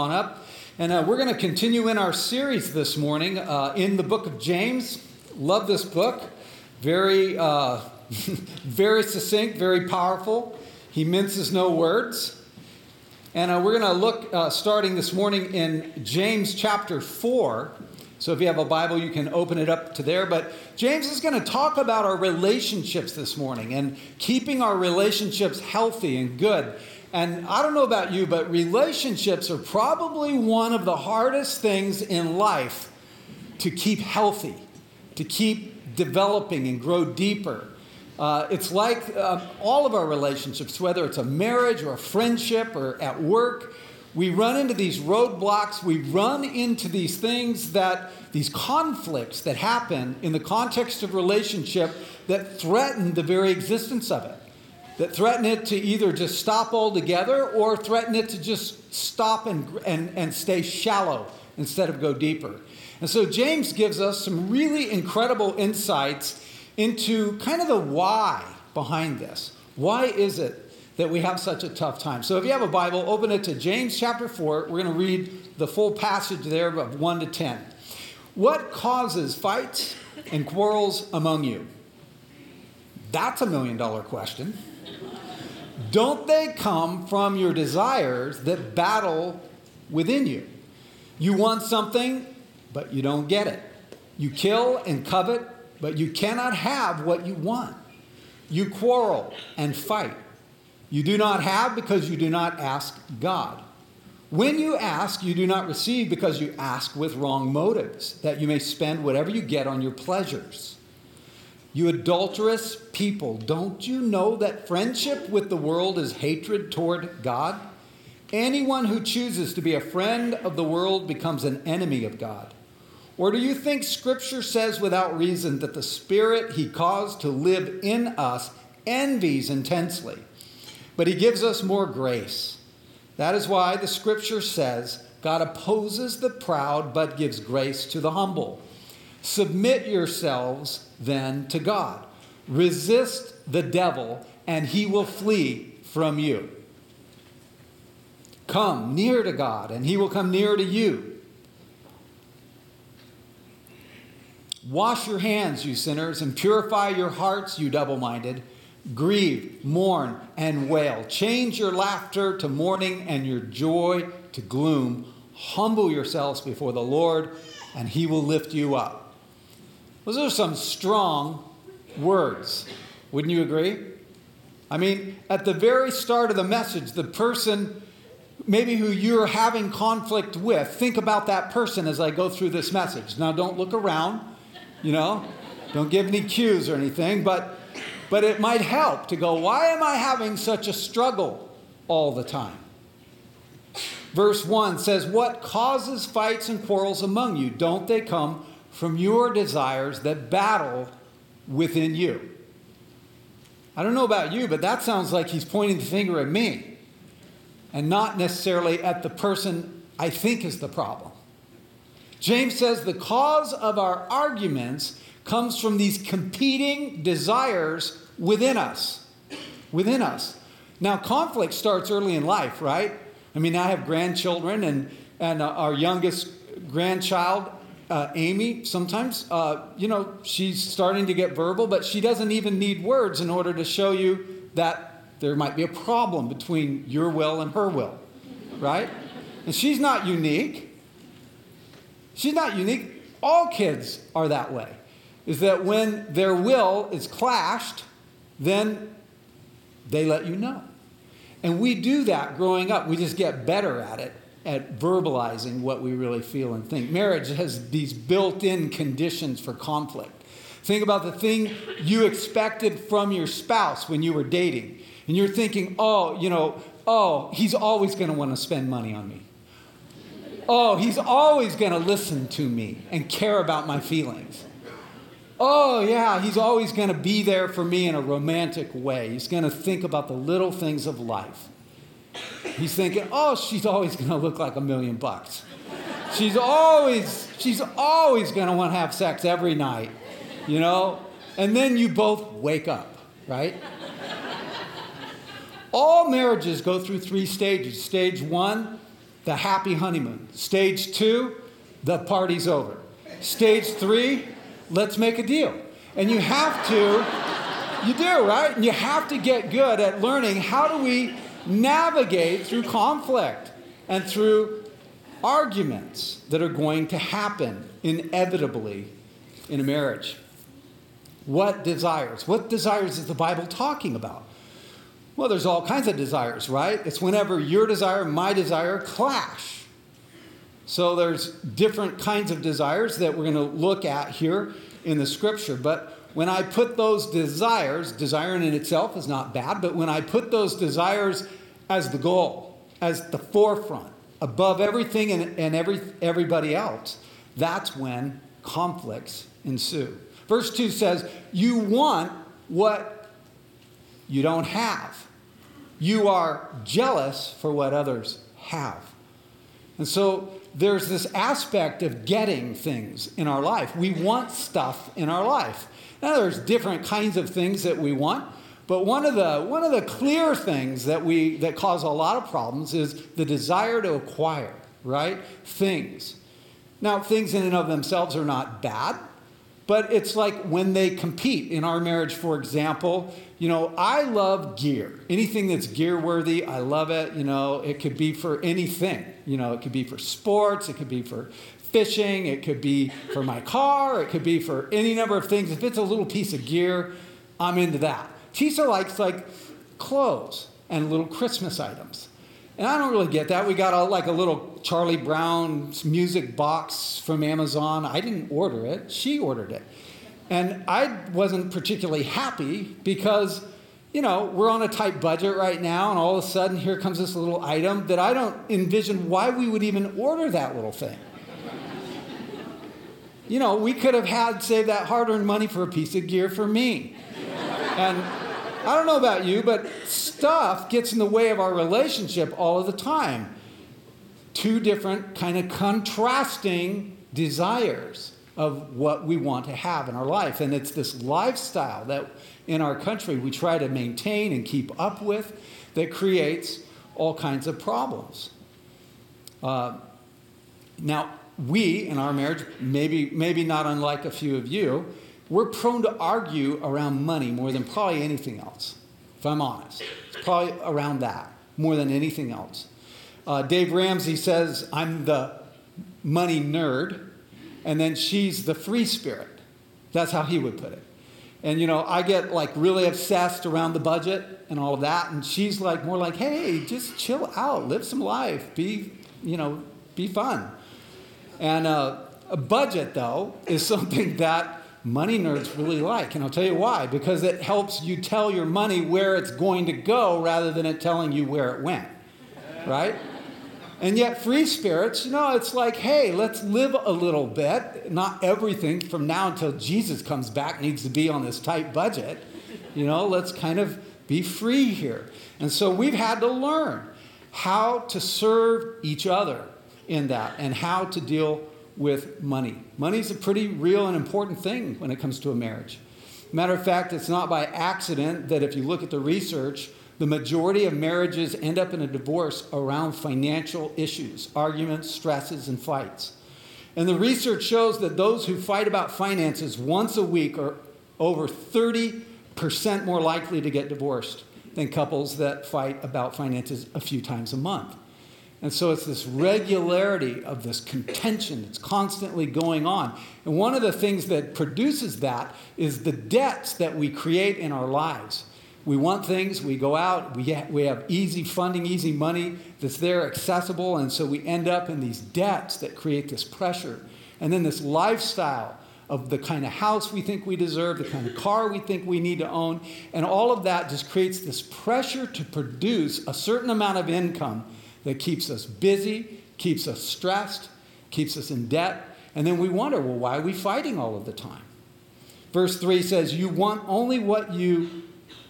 on up. And uh, we're going to continue in our series this morning uh, in the book of James. Love this book. Very, uh, very succinct, very powerful. He minces no words. And uh, we're going to look uh, starting this morning in James chapter 4. So if you have a Bible, you can open it up to there. But James is going to talk about our relationships this morning and keeping our relationships healthy and good. And I don't know about you, but relationships are probably one of the hardest things in life to keep healthy, to keep developing and grow deeper. Uh, it's like uh, all of our relationships, whether it's a marriage or a friendship or at work, we run into these roadblocks, we run into these things that, these conflicts that happen in the context of relationship that threaten the very existence of it that threaten it to either just stop altogether or threaten it to just stop and, and, and stay shallow instead of go deeper. And so James gives us some really incredible insights into kind of the why behind this. Why is it that we have such a tough time? So if you have a Bible, open it to James chapter 4. We're going to read the full passage there of 1 to 10. What causes fights and quarrels among you? That's a million dollar question. Don't they come from your desires that battle within you? You want something, but you don't get it. You kill and covet, but you cannot have what you want. You quarrel and fight. You do not have because you do not ask God. When you ask, you do not receive because you ask with wrong motives, that you may spend whatever you get on your pleasures. You adulterous people, don't you know that friendship with the world is hatred toward God? Anyone who chooses to be a friend of the world becomes an enemy of God. Or do you think Scripture says without reason that the Spirit He caused to live in us envies intensely? But He gives us more grace. That is why the Scripture says God opposes the proud but gives grace to the humble. Submit yourselves then to God. Resist the devil, and he will flee from you. Come near to God, and he will come near to you. Wash your hands, you sinners, and purify your hearts, you double minded. Grieve, mourn, and wail. Change your laughter to mourning and your joy to gloom. Humble yourselves before the Lord, and he will lift you up. Those are some strong words. Wouldn't you agree? I mean, at the very start of the message, the person maybe who you're having conflict with, think about that person as I go through this message. Now, don't look around, you know, don't give any cues or anything, but, but it might help to go, why am I having such a struggle all the time? Verse 1 says, What causes fights and quarrels among you? Don't they come from your desires that battle within you. I don't know about you, but that sounds like he's pointing the finger at me and not necessarily at the person I think is the problem. James says the cause of our arguments comes from these competing desires within us. Within us. Now, conflict starts early in life, right? I mean, I have grandchildren, and, and our youngest grandchild uh, Amy, sometimes, uh, you know, she's starting to get verbal, but she doesn't even need words in order to show you that there might be a problem between your will and her will, right? And she's not unique. She's not unique. All kids are that way. Is that when their will is clashed, then they let you know. And we do that growing up. We just get better at it at verbalizing what we really feel and think. Marriage has these built in conditions for conflict. Think about the thing you expected from your spouse when you were dating. And you're thinking, oh, you know, oh, he's always going to want to spend money on me. Oh, he's always going to listen to me and care about my feelings. Oh, yeah, he's always going to be there for me in a romantic way. He's going to think about the little things of life. He's thinking, oh, she's always going to look like a million bucks. She's always, she's always going to want to have sex every night, you know? And then you both wake up, right? All marriages go through three stages. Stage one, the happy honeymoon. Stage two, the party's over. Stage three, let's make a deal. And you have to, you do, right? And you have to get good at learning how do we navigate through conflict and through arguments that are going to happen inevitably in a marriage. What desires? What desires is the Bible talking about? Well, there's all kinds of desires, right? It's whenever your desire my desire clash. So there's different kinds of desires that we're going to look at here in the scripture. But when I put those desires, desiring in itself is not bad, but when I put those desires as the goal, as the forefront, above everything and, and every, everybody else, that's when conflicts ensue. Verse 2 says, You want what you don't have. You are jealous for what others have. And so there's this aspect of getting things in our life. We want stuff in our life. Now, there's different kinds of things that we want, but one of the, one of the clear things that, we, that cause a lot of problems is the desire to acquire, right? Things. Now, things in and of themselves are not bad, but it's like when they compete. In our marriage, for example, you know, I love gear. Anything that's gear worthy, I love it. You know, it could be for anything. You know, it could be for sports, it could be for fishing, it could be for my car, it could be for any number of things. If it's a little piece of gear, I'm into that. Tisa likes like clothes and little Christmas items. And I don't really get that. We got a, like a little Charlie Brown music box from Amazon. I didn't order it, she ordered it. And I wasn't particularly happy because, you know, we're on a tight budget right now, and all of a sudden here comes this little item that I don't envision why we would even order that little thing. you know, we could have had saved that hard earned money for a piece of gear for me. And I don't know about you, but stuff gets in the way of our relationship all of the time. Two different, kind of contrasting desires of what we want to have in our life. And it's this lifestyle that in our country we try to maintain and keep up with that creates all kinds of problems. Uh, now, we in our marriage, maybe, maybe not unlike a few of you, we're prone to argue around money more than probably anything else, if I'm honest. It's probably around that more than anything else. Uh, Dave Ramsey says, I'm the money nerd, and then she's the free spirit. That's how he would put it. And you know, I get like really obsessed around the budget and all of that, and she's like more like, hey, just chill out, live some life, be, you know, be fun. And uh, a budget, though, is something that money nerds really like. And I'll tell you why. Because it helps you tell your money where it's going to go rather than it telling you where it went. Right? And yet, free spirits, you know, it's like, hey, let's live a little bit. Not everything from now until Jesus comes back needs to be on this tight budget. You know, let's kind of be free here. And so we've had to learn how to serve each other in that and how to deal with money. Money is a pretty real and important thing when it comes to a marriage. Matter of fact, it's not by accident that if you look at the research, the majority of marriages end up in a divorce around financial issues, arguments, stresses, and fights. And the research shows that those who fight about finances once a week are over 30% more likely to get divorced than couples that fight about finances a few times a month. And so it's this regularity of this contention that's constantly going on. And one of the things that produces that is the debts that we create in our lives. We want things, we go out, we, we have easy funding, easy money that's there, accessible, and so we end up in these debts that create this pressure. And then this lifestyle of the kind of house we think we deserve, the kind of car we think we need to own, and all of that just creates this pressure to produce a certain amount of income that keeps us busy, keeps us stressed, keeps us in debt. And then we wonder, well, why are we fighting all of the time? Verse 3 says, You want only what you,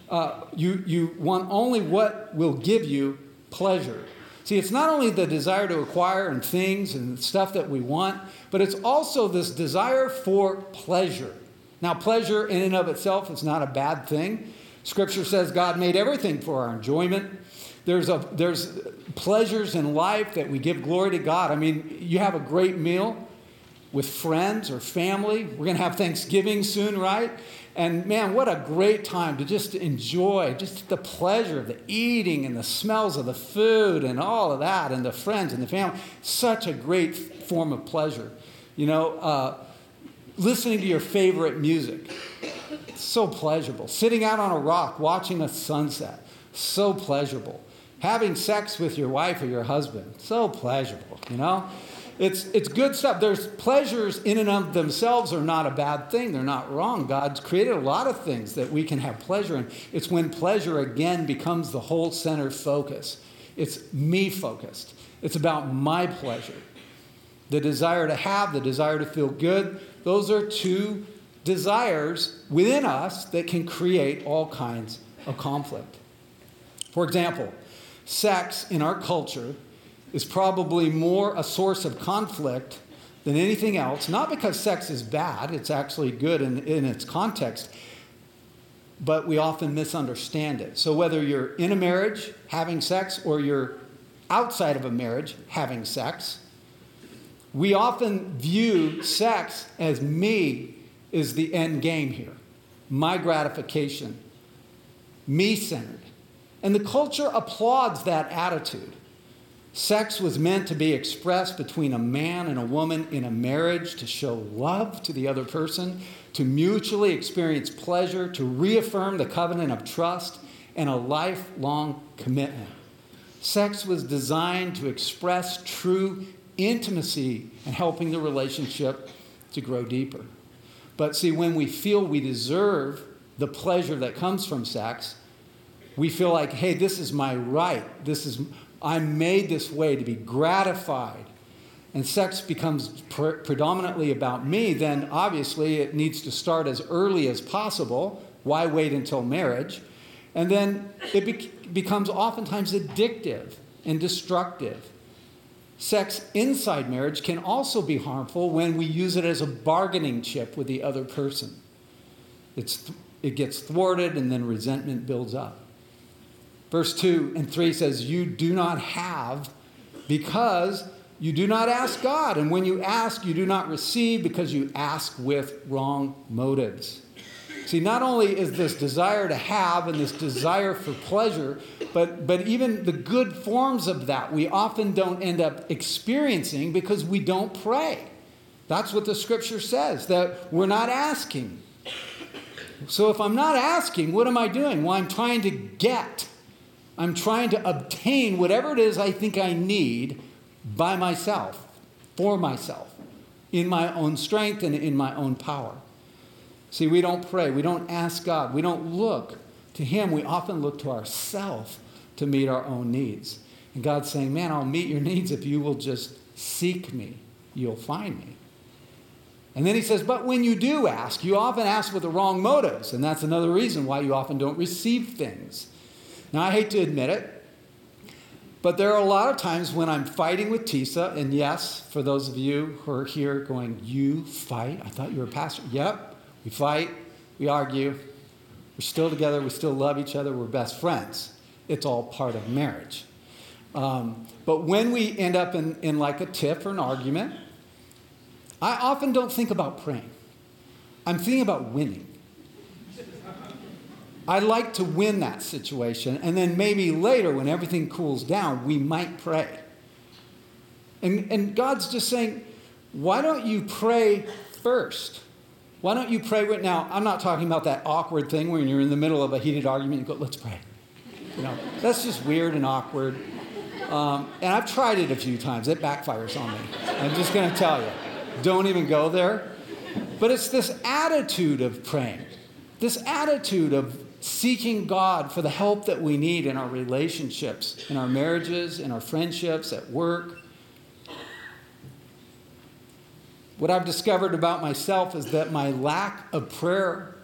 uh, you, you want only what will give you pleasure. See, it's not only the desire to acquire and things and stuff that we want, but it's also this desire for pleasure. Now, pleasure in and of itself is not a bad thing. Scripture says God made everything for our enjoyment. There's, a, there's pleasures in life that we give glory to God. I mean, you have a great meal with friends or family. We're going to have Thanksgiving soon, right? And man, what a great time to just enjoy just the pleasure of the eating and the smells of the food and all of that and the friends and the family. Such a great form of pleasure. You know, uh, listening to your favorite music. So pleasurable. Sitting out on a rock watching a sunset. So pleasurable. Having sex with your wife or your husband. So pleasurable, you know? It's, it's good stuff. There's pleasures in and of themselves are not a bad thing. They're not wrong. God's created a lot of things that we can have pleasure in. It's when pleasure again becomes the whole center focus. It's me focused. It's about my pleasure. The desire to have, the desire to feel good, those are two desires within us that can create all kinds of conflict. For example, sex in our culture is probably more a source of conflict than anything else, not because sex is bad, it's actually good in, in its context, but we often misunderstand it. So, whether you're in a marriage having sex or you're outside of a marriage having sex, we often view sex as me is the end game here, my gratification, me centered. And the culture applauds that attitude. Sex was meant to be expressed between a man and a woman in a marriage to show love to the other person, to mutually experience pleasure, to reaffirm the covenant of trust, and a lifelong commitment. Sex was designed to express true intimacy and helping the relationship to grow deeper. But see, when we feel we deserve the pleasure that comes from sex, we feel like, hey, this is my right. This is I'm made this way to be gratified, and sex becomes pre- predominantly about me, then obviously it needs to start as early as possible. Why wait until marriage? And then it be- becomes oftentimes addictive and destructive. Sex inside marriage can also be harmful when we use it as a bargaining chip with the other person. It's it gets thwarted and then resentment builds up. Verse 2 and 3 says, You do not have because you do not ask God. And when you ask, you do not receive because you ask with wrong motives. See, not only is this desire to have and this desire for pleasure, but, but even the good forms of that we often don't end up experiencing because we don't pray. That's what the scripture says, that we're not asking. So if I'm not asking, what am I doing? Well, I'm trying to get. I'm trying to obtain whatever it is I think I need by myself, for myself, in my own strength and in my own power. See, we don't pray, we don't ask God, we don't look to Him. We often look to ourselves to meet our own needs. And God's saying, Man, I'll meet your needs if you will just seek me, you'll find me. And then he says, But when you do ask, you often ask with the wrong motives. And that's another reason why you often don't receive things. Now, I hate to admit it, but there are a lot of times when I'm fighting with Tisa, and yes, for those of you who are here going, You fight? I thought you were a pastor. Yep, we fight, we argue, we're still together, we still love each other, we're best friends. It's all part of marriage. Um, but when we end up in, in like a tiff or an argument, I often don't think about praying. I'm thinking about winning. I like to win that situation, and then maybe later, when everything cools down, we might pray. And, and God's just saying, why don't you pray first? Why don't you pray right now? I'm not talking about that awkward thing when you're in the middle of a heated argument and go, let's pray. You know, that's just weird and awkward. Um, and I've tried it a few times. It backfires on me. I'm just going to tell you. Don't even go there. But it's this attitude of praying, this attitude of seeking God for the help that we need in our relationships, in our marriages, in our friendships, at work. What I've discovered about myself is that my lack of prayer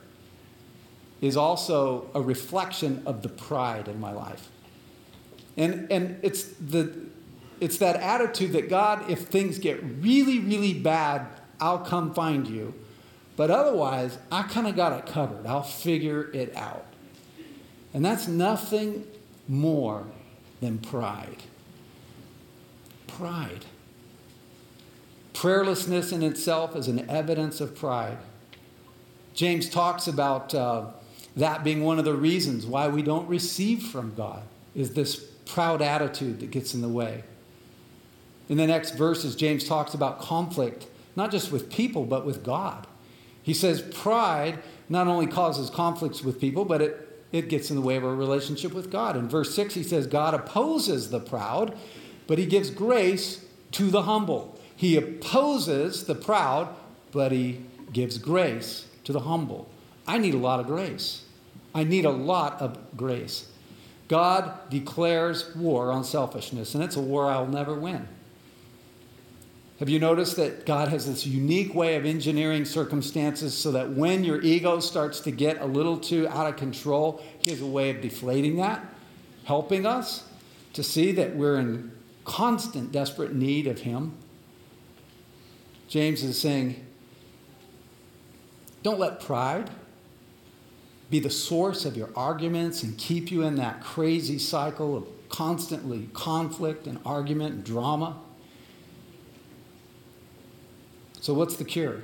is also a reflection of the pride in my life. And, and it's, the, it's that attitude that God, if things get really, really bad, I'll come find you. But otherwise, I kind of got it covered. I'll figure it out. And that's nothing more than pride. Pride. Prayerlessness in itself is an evidence of pride. James talks about uh, that being one of the reasons why we don't receive from God, is this proud attitude that gets in the way. In the next verses, James talks about conflict, not just with people, but with God. He says pride not only causes conflicts with people, but it, it gets in the way of our relationship with God. In verse 6, he says, God opposes the proud, but he gives grace to the humble. He opposes the proud, but he gives grace to the humble. I need a lot of grace. I need a lot of grace. God declares war on selfishness, and it's a war I'll never win. Have you noticed that God has this unique way of engineering circumstances so that when your ego starts to get a little too out of control, He has a way of deflating that, helping us to see that we're in constant, desperate need of Him? James is saying, don't let pride be the source of your arguments and keep you in that crazy cycle of constantly conflict and argument and drama. So, what's the cure?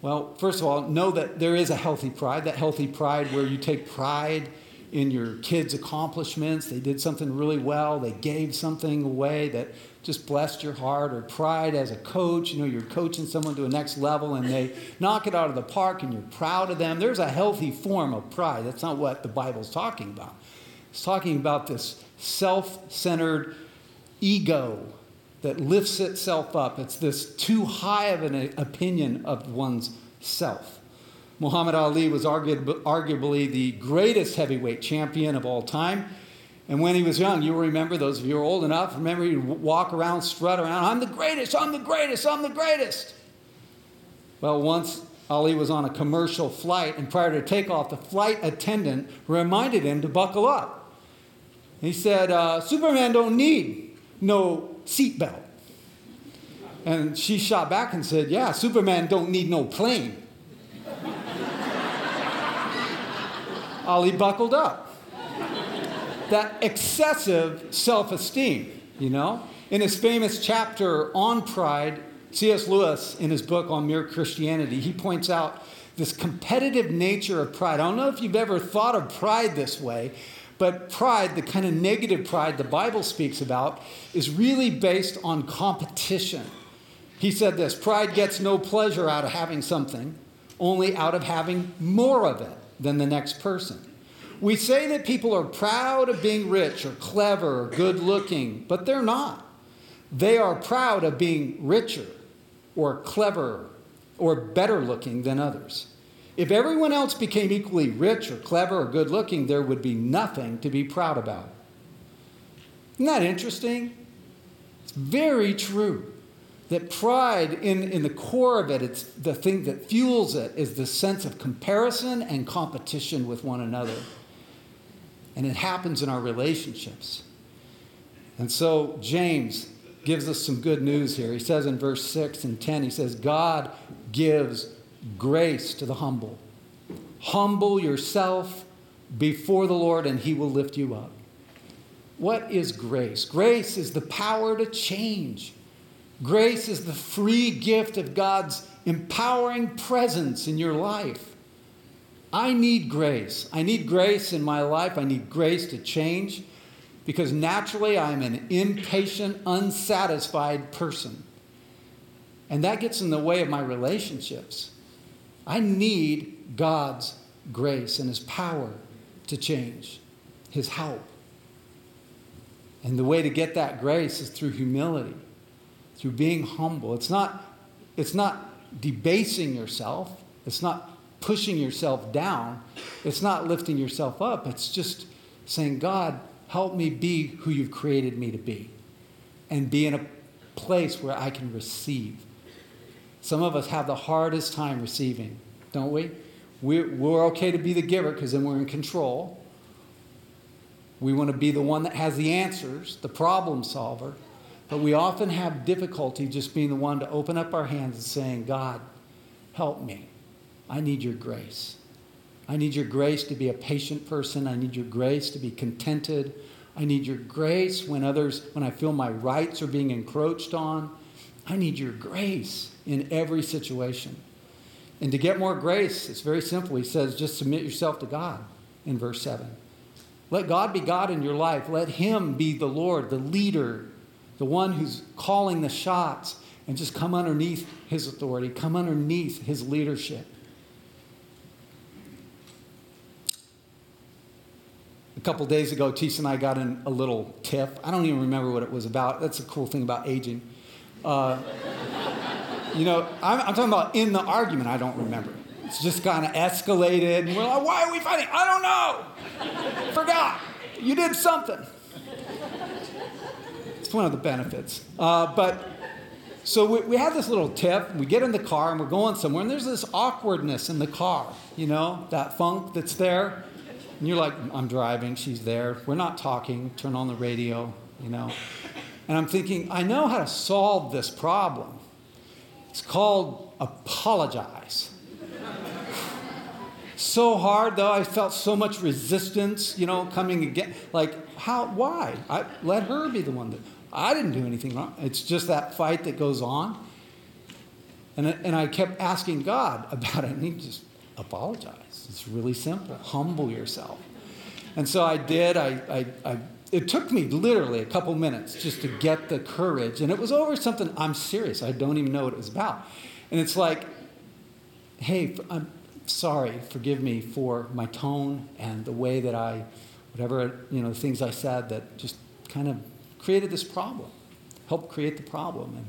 Well, first of all, know that there is a healthy pride, that healthy pride where you take pride in your kids' accomplishments. They did something really well, they gave something away that just blessed your heart, or pride as a coach. You know, you're coaching someone to a next level and they knock it out of the park and you're proud of them. There's a healthy form of pride. That's not what the Bible's talking about. It's talking about this self centered ego that lifts itself up. It's this too high of an opinion of one's self. Muhammad Ali was arguably the greatest heavyweight champion of all time. And when he was young, you remember, those of you who are old enough, remember he'd walk around, strut around, I'm the greatest, I'm the greatest, I'm the greatest. Well, once Ali was on a commercial flight, and prior to takeoff, the flight attendant reminded him to buckle up. He said, uh, Superman don't need no seatbelt. And she shot back and said, Yeah, Superman don't need no plane. Ali buckled up. That excessive self esteem, you know? In his famous chapter on pride, C.S. Lewis, in his book on Mere Christianity, he points out this competitive nature of pride. I don't know if you've ever thought of pride this way, but pride, the kind of negative pride the Bible speaks about, is really based on competition. He said this pride gets no pleasure out of having something, only out of having more of it than the next person. We say that people are proud of being rich or clever or good looking, but they're not. They are proud of being richer or cleverer or better looking than others. If everyone else became equally rich or clever or good looking, there would be nothing to be proud about. Isn't that interesting? It's very true. That pride, in, in the core of it, it's the thing that fuels it, is the sense of comparison and competition with one another. And it happens in our relationships. And so James gives us some good news here. He says in verse 6 and 10, he says, God gives grace to the humble. Humble yourself before the Lord, and he will lift you up. What is grace? Grace is the power to change. Grace is the free gift of God's empowering presence in your life. I need grace. I need grace in my life. I need grace to change because naturally I'm an impatient, unsatisfied person. And that gets in the way of my relationships. I need God's grace and His power to change, His help. And the way to get that grace is through humility, through being humble. It's not, it's not debasing yourself, it's not pushing yourself down, it's not lifting yourself up. It's just saying, God, help me be who you've created me to be and be in a place where I can receive some of us have the hardest time receiving, don't we? We're, okay to be the giver because then we're in control. We want to be the one that has the answers, the problem solver. But we often have difficulty just being the one to open up our hands and saying, God, help me. I need your grace. I need your grace to be a patient person. I need your grace to be contented I need your grace when others, when I feel my rights are being encroached on. I need your grace in every situation. And to get more grace, it's very simple. He says, just submit yourself to God in verse 7. Let God be God in your life. Let Him be the Lord, the leader, the one who's calling the shots, and just come underneath His authority, come underneath His leadership. A couple days ago, Tisa and I got in a little tiff. I don't even remember what it was about. That's a cool thing about aging. Uh, you know, I'm, I'm, talking about in the argument, I don't remember. It's just kind of escalated, and we're like, why are we fighting? I don't know. Forgot. You did something. It's one of the benefits. Uh, but so we, we have this little tip. We get in the car and we're going somewhere, and there's this awkwardness in the car, you know, that funk that's there. And you're like, I'm driving, she's there. We're not talking. Turn on the radio, you know. And I'm thinking, I know how to solve this problem. It's called apologize. so hard though, I felt so much resistance, you know, coming again. Like, how, why? I, let her be the one that, I didn't do anything wrong. It's just that fight that goes on. And, and I kept asking God about it, and He just apologize. It's really simple. Humble yourself. And so I did. I, I, I it took me literally a couple minutes just to get the courage. And it was over something, I'm serious, I don't even know what it was about. And it's like, hey, I'm sorry, forgive me for my tone and the way that I, whatever, you know, the things I said that just kind of created this problem, helped create the problem. And,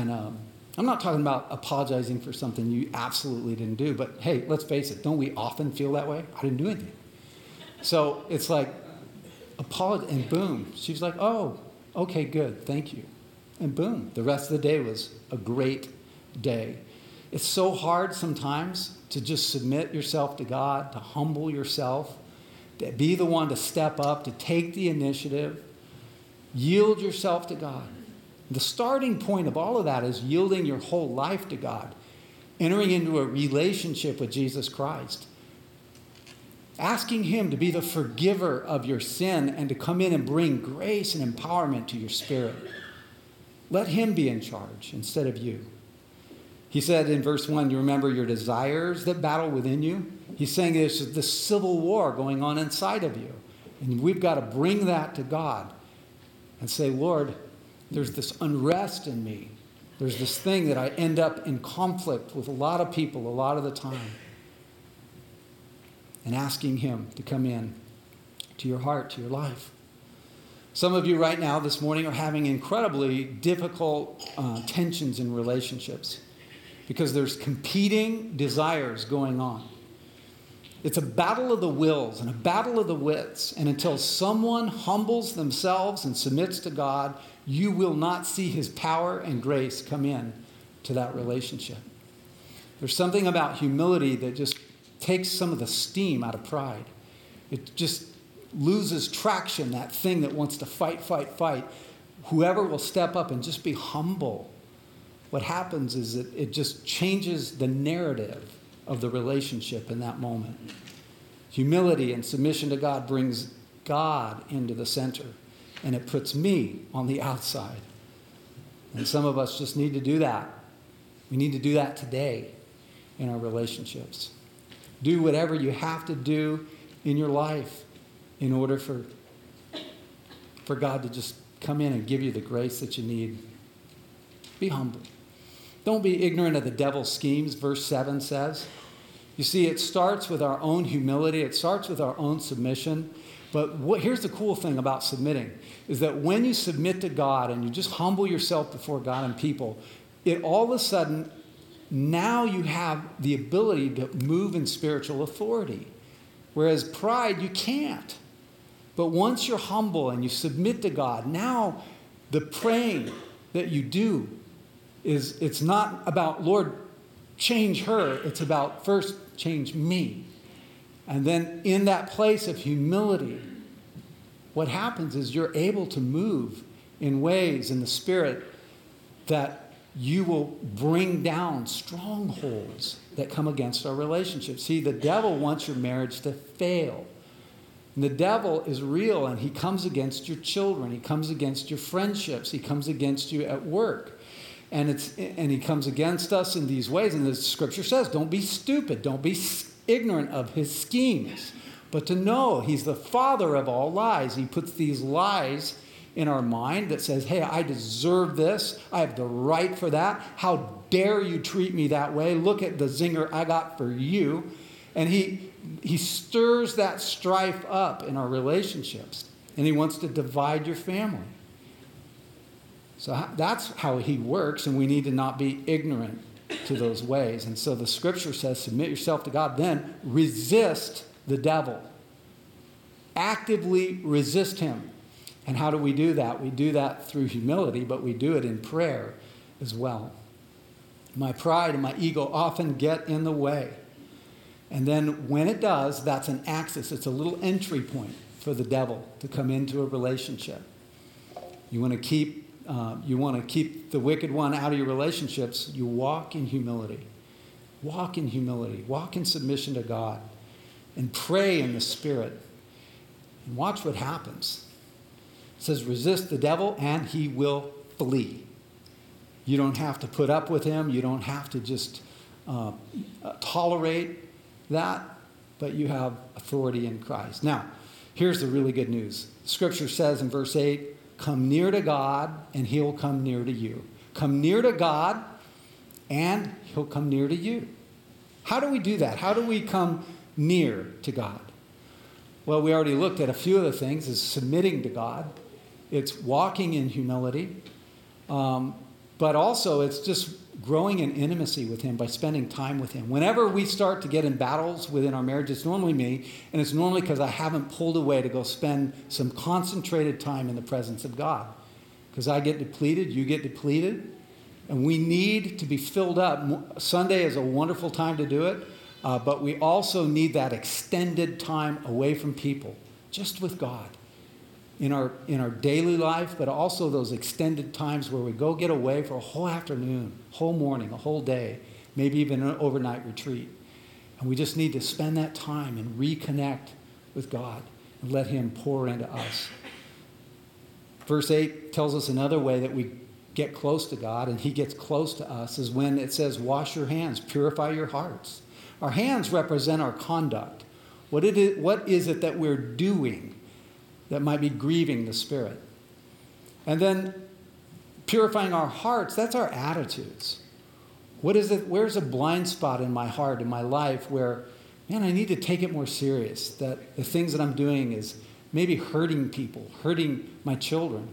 and um, I'm not talking about apologizing for something you absolutely didn't do, but hey, let's face it, don't we often feel that way? I didn't do anything. So it's like, apologized, and boom, she was like, oh, okay, good, thank you. And boom, the rest of the day was a great day. It's so hard sometimes to just submit yourself to God, to humble yourself, to be the one to step up, to take the initiative, yield yourself to God. The starting point of all of that is yielding your whole life to God, entering into a relationship with Jesus Christ asking Him to be the forgiver of your sin and to come in and bring grace and empowerment to your spirit. Let Him be in charge instead of you. He said in verse 1, you remember your desires that battle within you? He's saying there's this civil war going on inside of you. And we've got to bring that to God and say, Lord, there's this unrest in me. There's this thing that I end up in conflict with a lot of people a lot of the time and asking Him to come in to your heart, to your life. Some of you right now this morning are having incredibly difficult uh, tensions in relationships because there's competing desires going on. It's a battle of the wills and a battle of the wits. And until someone humbles themselves and submits to God, you will not see his power and grace come in to that relationship. There's something about humility that just takes some of the steam out of pride. It just loses traction, that thing that wants to fight, fight, fight. Whoever will step up and just be humble, what happens is that it just changes the narrative of the relationship in that moment. Humility and submission to God brings God into the center, and it puts me on the outside. And some of us just need to do that. We need to do that today in our relationships. Do whatever you have to do in your life in order for, for God to just come in and give you the grace that you need. Be humble. Don't be ignorant of the devil's schemes, verse 7 says. You see, it starts with our own humility, it starts with our own submission. But what, here's the cool thing about submitting is that when you submit to God and you just humble yourself before God and people, it all of a sudden now you have the ability to move in spiritual authority. Whereas pride, you can't. But once you're humble and you submit to God, now the praying that you do is it's not about, Lord, change her. It's about first change me. And then in that place of humility, what happens is you're able to move in ways in the spirit that you will bring down strongholds that come against our relationship. See, the devil wants your marriage to fail. And the devil is real and he comes against your children, he comes against your friendships, he comes against you at work. And, it's, and he comes against us in these ways. And the scripture says, don't be stupid, don't be ignorant of his schemes, but to know he's the father of all lies. He puts these lies in our mind that says, hey, I deserve this, I have the right for that. How dare you treat me that way? Look at the zinger I got for you. And he he stirs that strife up in our relationships, and he wants to divide your family. So that's how he works, and we need to not be ignorant to those ways. And so the scripture says, submit yourself to God, then resist the devil. Actively resist him. And how do we do that? We do that through humility, but we do it in prayer as well. My pride and my ego often get in the way. And then when it does, that's an axis, it's a little entry point for the devil to come into a relationship. You want to keep uh, you want to keep the wicked one out of your relationships, you walk in humility. Walk in humility. Walk in submission to God. And pray in the Spirit. And watch what happens. It says, resist the devil and he will flee. You don't have to put up with him. You don't have to just uh, tolerate that, but you have authority in Christ. Now, here's the really good news. Scripture says in verse 8, Come near to God, and he'll come near to you. Come near to God, and he'll come near to you. How do we do that? How do we come near to God? Well, we already looked at a few of the things is submitting to God. It's walking in humility. Um, but also it's just growing in intimacy with Him by spending time with Him. Whenever we start to get in battles within our marriage, it's normally me, and it's normally because I haven't pulled away to go spend some concentrated time in the presence of God. Because I get depleted, you get depleted, and we need to be filled up. Sunday is a wonderful time to do it, uh, but we also need that extended time away from people, just with God in our, in our daily life, but also those extended times where we go get away for a whole afternoon, whole morning, a whole day, maybe even an overnight retreat. And we just need to spend that time and reconnect with God and let Him pour into us. Verse 8 tells us another way that we get close to God and He gets close to us is when it says, Wash your hands, purify your hearts. Our hands represent our conduct. What, it is, what is it that we're doing? That might be grieving the Spirit. And then purifying our hearts, that's our attitudes. What is it? Where's a blind spot in my heart, in my life, where, man, I need to take it more serious? That the things that I'm doing is maybe hurting people, hurting my children.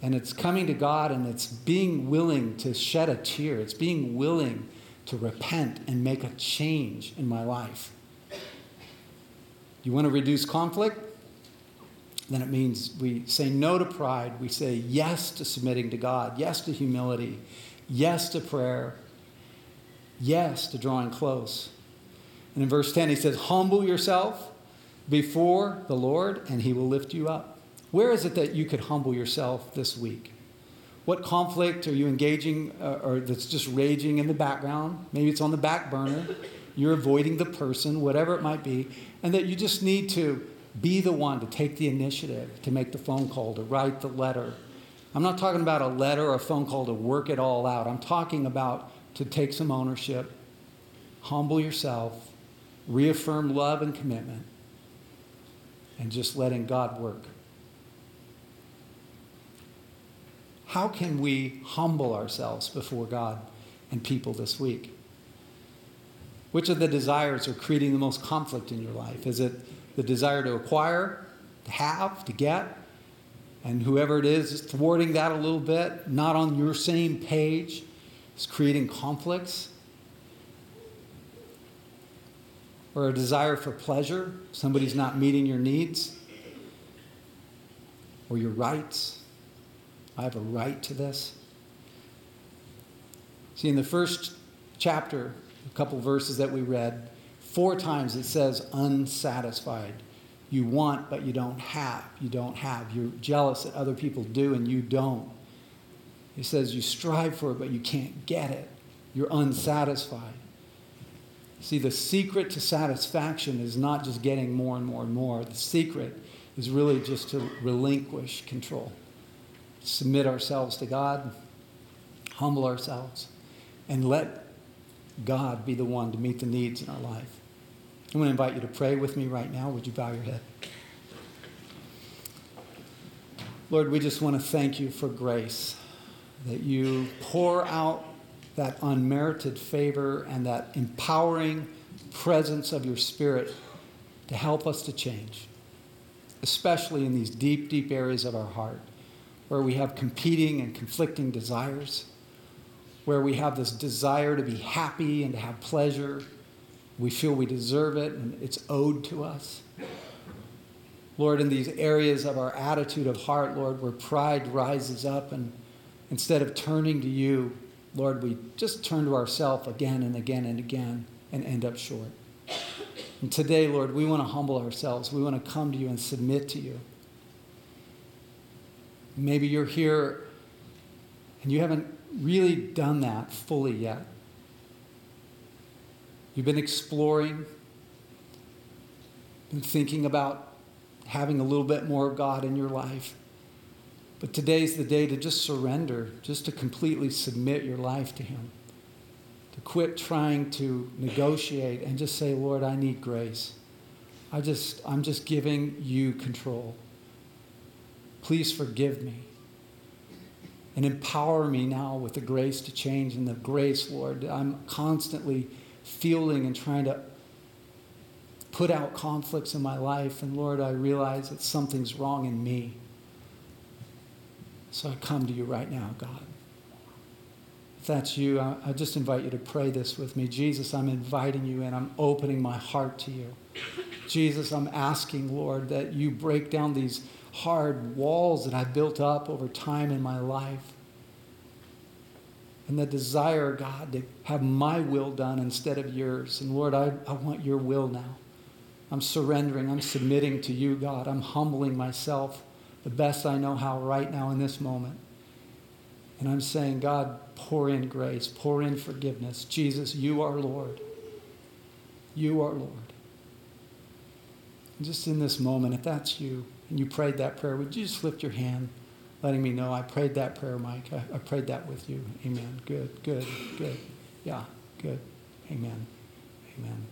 And it's coming to God and it's being willing to shed a tear. It's being willing to repent and make a change in my life. You want to reduce conflict? Then it means we say no to pride. We say yes to submitting to God, yes to humility, yes to prayer, yes to drawing close. And in verse 10, he says, Humble yourself before the Lord, and he will lift you up. Where is it that you could humble yourself this week? What conflict are you engaging uh, or that's just raging in the background? Maybe it's on the back burner you're avoiding the person, whatever it might be, and that you just need to be the one to take the initiative, to make the phone call, to write the letter. I'm not talking about a letter or a phone call to work it all out. I'm talking about to take some ownership, humble yourself, reaffirm love and commitment, and just letting God work. How can we humble ourselves before God and people this week? Which of the desires are creating the most conflict in your life? Is it the desire to acquire, to have, to get? And whoever it is is thwarting that a little bit, not on your same page, is creating conflicts. Or a desire for pleasure, somebody's not meeting your needs or your rights. I have a right to this. See, in the first chapter a couple verses that we read, four times it says unsatisfied. You want, but you don't have. You don't have. You're jealous that other people do and you don't. He says you strive for it, but you can't get it. You're unsatisfied. See, the secret to satisfaction is not just getting more and more and more. The secret is really just to relinquish control, submit ourselves to God, humble ourselves, and let God be the one to meet the needs in our life. I'm going to invite you to pray with me right now. Would you bow your head? Lord, we just want to thank you for grace, that you pour out that unmerited favor and that empowering presence of your Spirit to help us to change, especially in these deep, deep areas of our heart where we have competing and conflicting desires, where we have this desire to be happy and to have pleasure. We feel we deserve it and it's owed to us. Lord, in these areas of our attitude of heart, Lord, where pride rises up, and instead of turning to you, Lord, we just turn to ourselves again and again and again and end up short. And today, Lord, we want to humble ourselves. We want to come to you and submit to you. Maybe you're here and you haven't really done that fully yet. You've been exploring, been thinking about having a little bit more of God in your life. But today's the day to just surrender, just to completely submit your life to Him. To quit trying to negotiate and just say, Lord, I need grace. I just, I'm just giving you control. Please forgive me. And empower me now with the grace to change and the grace, Lord. I'm constantly feeling and trying to put out conflicts in my life. And Lord, I realize that something's wrong in me. So I come to you right now, God. If that's you, I, I just invite you to pray this with me. Jesus, I'm inviting you and I'm opening my heart to you. Jesus, I'm asking, Lord, that you break down these hard walls that I've built up over time in my life. And the desire, God, to have my will done instead of yours. And Lord, I, I want your will now. I'm surrendering. I'm submitting to you, God. I'm humbling myself the best I know how right now in this moment. And I'm saying, God, pour in grace, pour in forgiveness. Jesus, you are Lord. You are Lord. And just in this moment, if that's you and you prayed that prayer, would you just lift your hand, letting me know I prayed that prayer, Mike? I, I prayed that with you. Amen. Good, good, good. Yeah, good. Amen. Amen.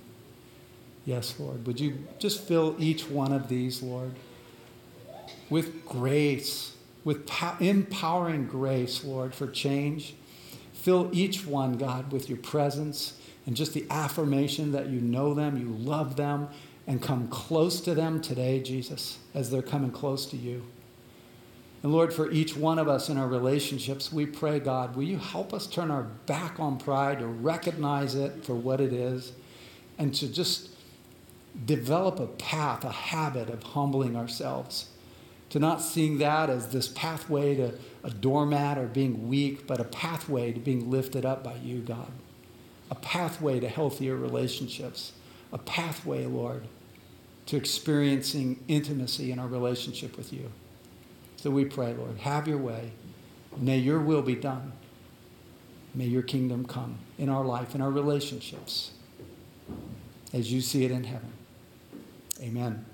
Yes, Lord. Would you just fill each one of these, Lord, with grace, with empowering grace, Lord, for change? Fill each one, God, with your presence and just the affirmation that you know them, you love them, and come close to them today, Jesus, as they're coming close to you. And Lord, for each one of us in our relationships, we pray, God, will you help us turn our back on pride, to recognize it for what it is, and to just develop a path, a habit of humbling ourselves, to not seeing that as this pathway to a doormat or being weak, but a pathway to being lifted up by you, God. A pathway to healthier relationships, a pathway, Lord, to experiencing intimacy in our relationship with you. So we pray, Lord, have your way. May your will be done. May your kingdom come in our life, in our relationships, as you see it in heaven. Amen.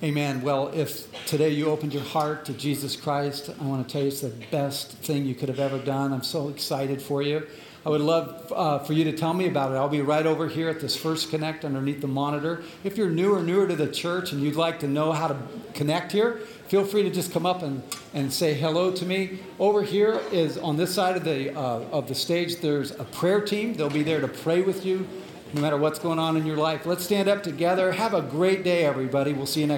Amen. Well, if today you opened your heart to Jesus Christ, I want to tell you it's the best thing you could have ever done. I'm so excited for you. I would love uh, for you to tell me about it. I'll be right over here at this First Connect underneath the monitor. If you're new or newer to the church and you'd like to know how to connect here, feel free to just come up and, and say hello to me. Over here is on this side of the, uh, of the stage, there's a prayer team. They'll be there to pray with you no matter what's going on in your life. Let's stand up together. Have a great day, everybody. We'll see you next